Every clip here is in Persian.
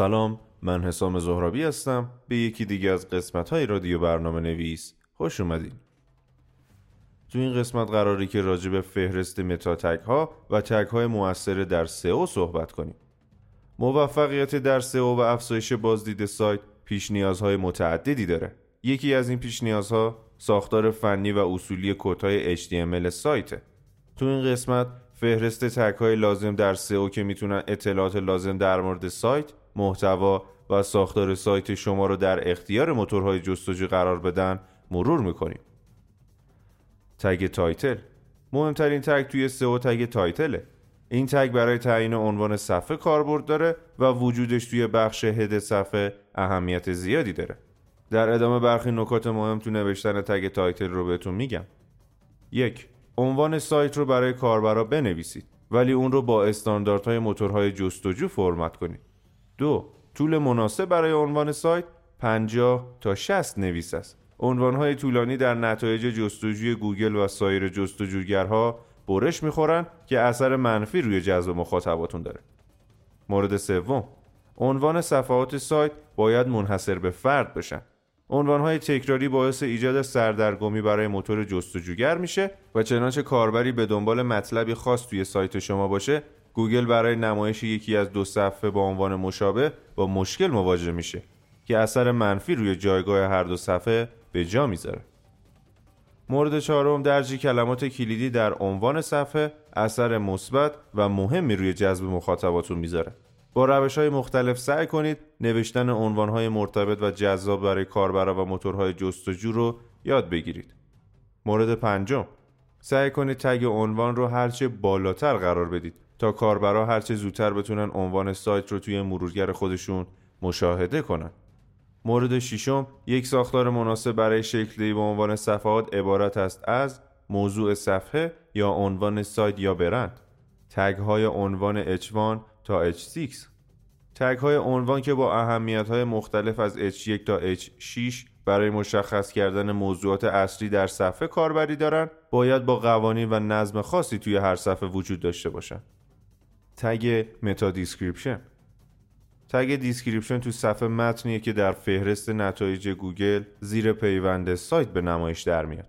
سلام من حسام زهرابی هستم. به یکی دیگه از قسمت های رادیو برنامه نویس خوش اومدین. تو این قسمت قراری که راجع به فهرست متا تگ ها و تگ های موثر در سئو صحبت کنیم. موفقیت در سئو و افزایش بازدید سایت پیش نیازهای متعددی داره. یکی از این پیش نیازها ساختار فنی و اصولی کدهای HTML سایته. تو این قسمت فهرست تگ های لازم در سئو که می‌تونن اطلاعات لازم در مورد سایت، محتوا و ساختار سایت شما رو در اختیار موتورهای جستجو قرار بدن مرور می‌کنیم. تگ title مهمترین تگ توی سئو تگ title ه. این تگ برای تعیین عنوان صفحه کاربرد داره و وجودش توی بخش head صفحه اهمیت زیادی داره. در ادامه برخی نکات مهم تو نوشتن تگ title رو بهتون میگم. یک عنوان سایت رو برای کاربرا بنویسید ولی اون رو با استانداردهای موتورهای جستجو فرمت کنید. دو طول مناسب برای عنوان سایت 50 تا 60 نویسه است. عنوانهای طولانی در نتایج جستجوی گوگل و سایر جستجوگرها برش می‌خورن که اثر منفی روی جذب مخاطباتون داره. مورد سوم عنوان صفحات سایت باید منحصر به فرد بشن عنوانهای تکراری باعث ایجاد سردرگمی برای موتور جستجوگر میشه و چنانچه کاربری به دنبال مطلبی خاص توی سایت شما باشه گوگل برای نمایش یکی از دو صفحه با عنوان مشابه با مشکل مواجه میشه که اثر منفی روی جایگاه هر دو صفحه به جا می‌ذاره. مورد چهارم درجی کلمات کلیدی در عنوان صفحه اثر مثبت و مهمی روی جذب مخاطباتون می‌ذاره. با روش های مختلف سعی کنید نوشتن عنوان های مرتبط و جذاب برای کاربرا و موتورهای جستجو رو یاد بگیرید. مورد پنجم سعی کنید تگ عنوان رو هرچه بالاتر قرار بدید. تا کاربرا هرچه زودتر بتونن عنوان سایت رو توی مرورگر خودشون مشاهده کنن. مورد ششم یک ساختار مناسب برای شکلی به عنوان صفحات عبارت است از موضوع صفحه یا عنوان سایت یا برند. تگ های عنوان H1 تا H6 تگ های عنوان که با اهمیت های مختلف از H1 تا H6 برای مشخص کردن موضوعات اصلی در صفحه کاربرد دارند باید با قوانین و نظم خاصی توی هر صفحه وجود داشته باشند تگ meta description تگ description تو صفحه متنیه که در فهرست نتایج گوگل زیر پیوند سایت به نمایش در میاد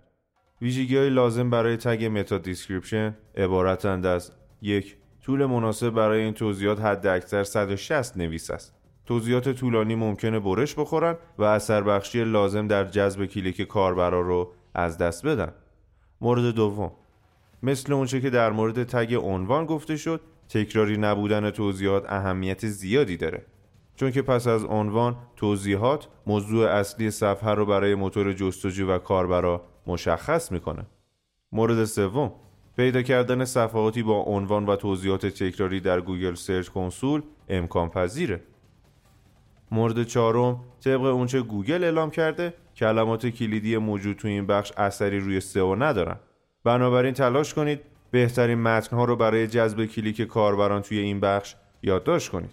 ویژگی های لازم برای تگ meta description عبارتند از یک طول مناسب برای این توضیحات حد اکثر 160 نویسه است. توضیحات طولانی ممکنه برش بخورن و اثر بخشی لازم در جذب کلیک کاربرا رو از دست بدن. مورد دوم مثل اونچه که در مورد تگ عنوان گفته شد تکراری نبودن توضیحات اهمیت زیادی داره چون که پس از عنوان توضیحات موضوع اصلی صفحه رو برای موتور جستجو و کاربرا مشخص می‌کنه مورد سوم پیدا کردن صفحاتی با عنوان و توضیحات تکراری در گوگل Search Console امکان پذیره. مورد چهارم طبق اونچه گوگل اعلام کرده کلمات کلیدی موجود تو این بخش اثری روی سئو ندارن. بنابراین تلاش کنید بهترین متنها رو برای جذب کلیک کاربران توی این بخش یادداشت کنید.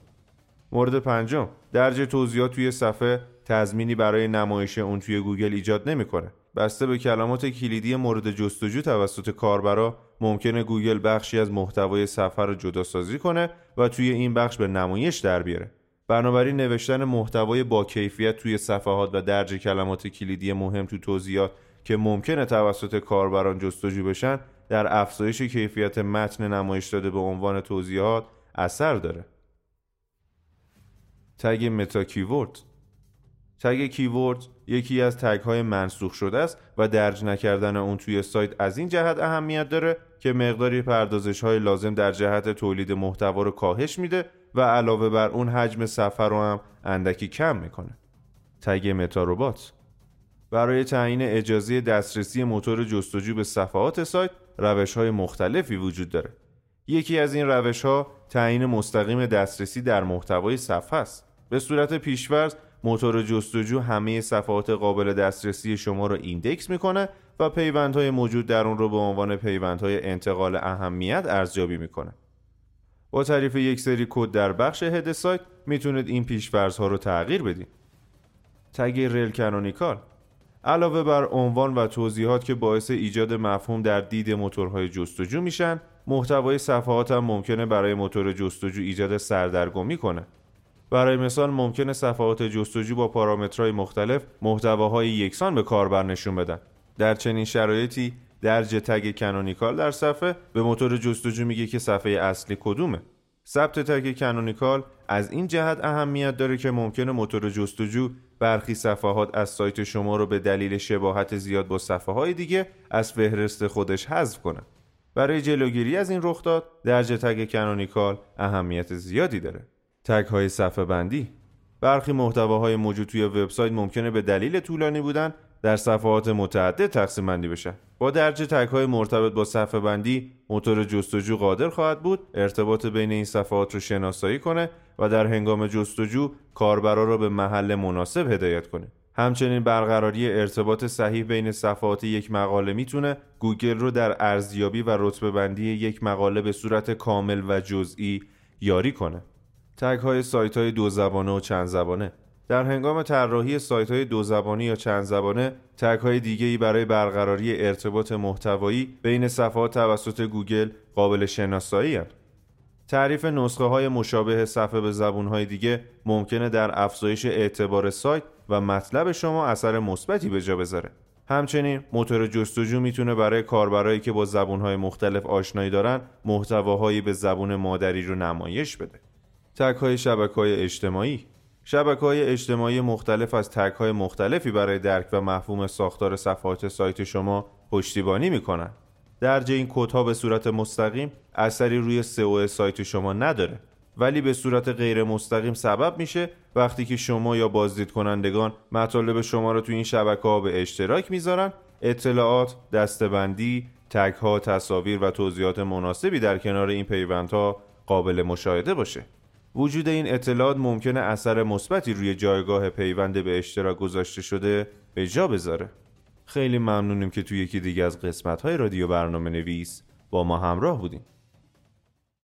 مورد پنجم درج توضیحات توی صفحه تضمینی برای نمایش اون توی گوگل ایجاد نمی‌کنه. بسته به کلمات کلیدی مورد جستجو توسط کاربرا ممکنه گوگل بخشی از محتوای صفحه رو جدا سازی کنه و توی این بخش به نمایش در بیاره. بنابراین نوشتن محتوای با کیفیت توی صفحات و درج کلمات کلیدی مهم تو توضیحات که ممکنه توسط کاربران جستجو بشن در افزایش کیفیت متن نمایش داده به عنوان توضیحات اثر داره. تگ متا کیورد تگ کیورد یکی از تگ های منسوخ شده است و درج نکردن اون توی سایت از این جهت اهمیت داره که مقداری پردازش های لازم در جهت تولید محتوا رو کاهش میده و علاوه بر اون حجم صفحه رو هم اندکی کم می‌کنه. tag meta robots برای تعیین اجازه دسترسی موتور جستجو به صفحات سایت روش های مختلفی وجود داره. یکی از این روش ها تعیین مستقیم دسترسی در محتوای صفحه است. به صورت پیش‌فرض موتور جستجو همه صفحات قابل دسترسی شما رو index می‌کنه و پیوندهای موجود در اون رو به عنوان پیوندهای انتقال اهمیت ارزیابی می‌کنه. با تعریف یک سری کد در بخش هد سایت می‌تونید این پیشفرزها رو تغییر بدید. تگ ریل کنونیکال علاوه بر عنوان و توضیحات که باعث ایجاد مفهوم در دید موتورهای جستجو میشن محتوای صفحات هم ممکنه برای موتور جستجو ایجاد سردرگمی کنه. برای مثال ممکنه صفحات جستجو با پارامترهای مختلف محتواهای یکسان به کاربر نشون بدن. در چنین شرایطی درج tag canonical در صفحه به موتور جستجو میگه که صفحه اصلی کدومه. ثبت tag canonical از این جهت اهمیت داره که ممکنه موتور جستجو برخی صفحات از سایت شما رو به دلیل شباهت زیاد با صفحه های دیگه از فهرست خودش حذف کنه. برای جلوگیری از این رخداد درج tag canonical اهمیت زیادی داره. tag های صفحه بندی برخی محتواهای موجود توی وبسایت ممکنه به دلیل طولانی بودن در صفحات متعدد تقسیم بندی بشن با درج تک های مرتبط با صفحه بندی موتور جستجو قادر خواهد بود ارتباط بین این صفحات رو شناسایی کنه و در هنگام جستجو کاربرا را به محل مناسب هدایت کنه. همچنین برقراری ارتباط صحیح بین صفحات یک مقاله می‌تونه گوگل رو در ارزیابی و رتبه بندی یک مقاله به صورت کامل و جزئی یاری کنه. تگ های سایت های دو زبانه و چند زبانه. در هنگام طراحی سایت های دو زبانی یا چند زبانه تگ های دیگه ای برای برقراری ارتباط محتوایی بین صفحات توسط گوگل قابل شناسایی هست. تعریف نسخه های مشابه صفحه به زبون های دیگه ممکنه در افزایش اعتبار سایت و مطلب شما اثر مثبتی به جا بذاره. همچنین موتور جستجو می‌تونه برای کاربرایی که با زبونهای مختلف آشنایی دارن محتواهایی به زبون مادری رو نمایش بده. تک های شبکه های اجتماعی شبکه های اجتماعی مختلف از تک های مختلفی برای درک و مفهوم ساختار صفحات سایت شما پشتیبانی می‌کنن. درج این کودها به صورت مستقیم اثری روی سئو سایت شما نداره ولی به صورت غیر مستقیم سبب میشه وقتی که شما یا بازدید کنندگان مطالب شما رو توی این شبکه ها به اشتراک می‌ذارن اطلاعات، دستبندی، ها، تصاویر و توضیحات مناسبی در کنار این پیوندها قابل مشاهده باشه. وجود این اطلاعات ممکنه اثر مثبتی روی جایگاه پیوند به اشتراک گذاشته شده به جا بذاره. خیلی ممنونیم که توی یکی دیگه از قسمت های رادیو برنامه نویس با ما همراه بودیم.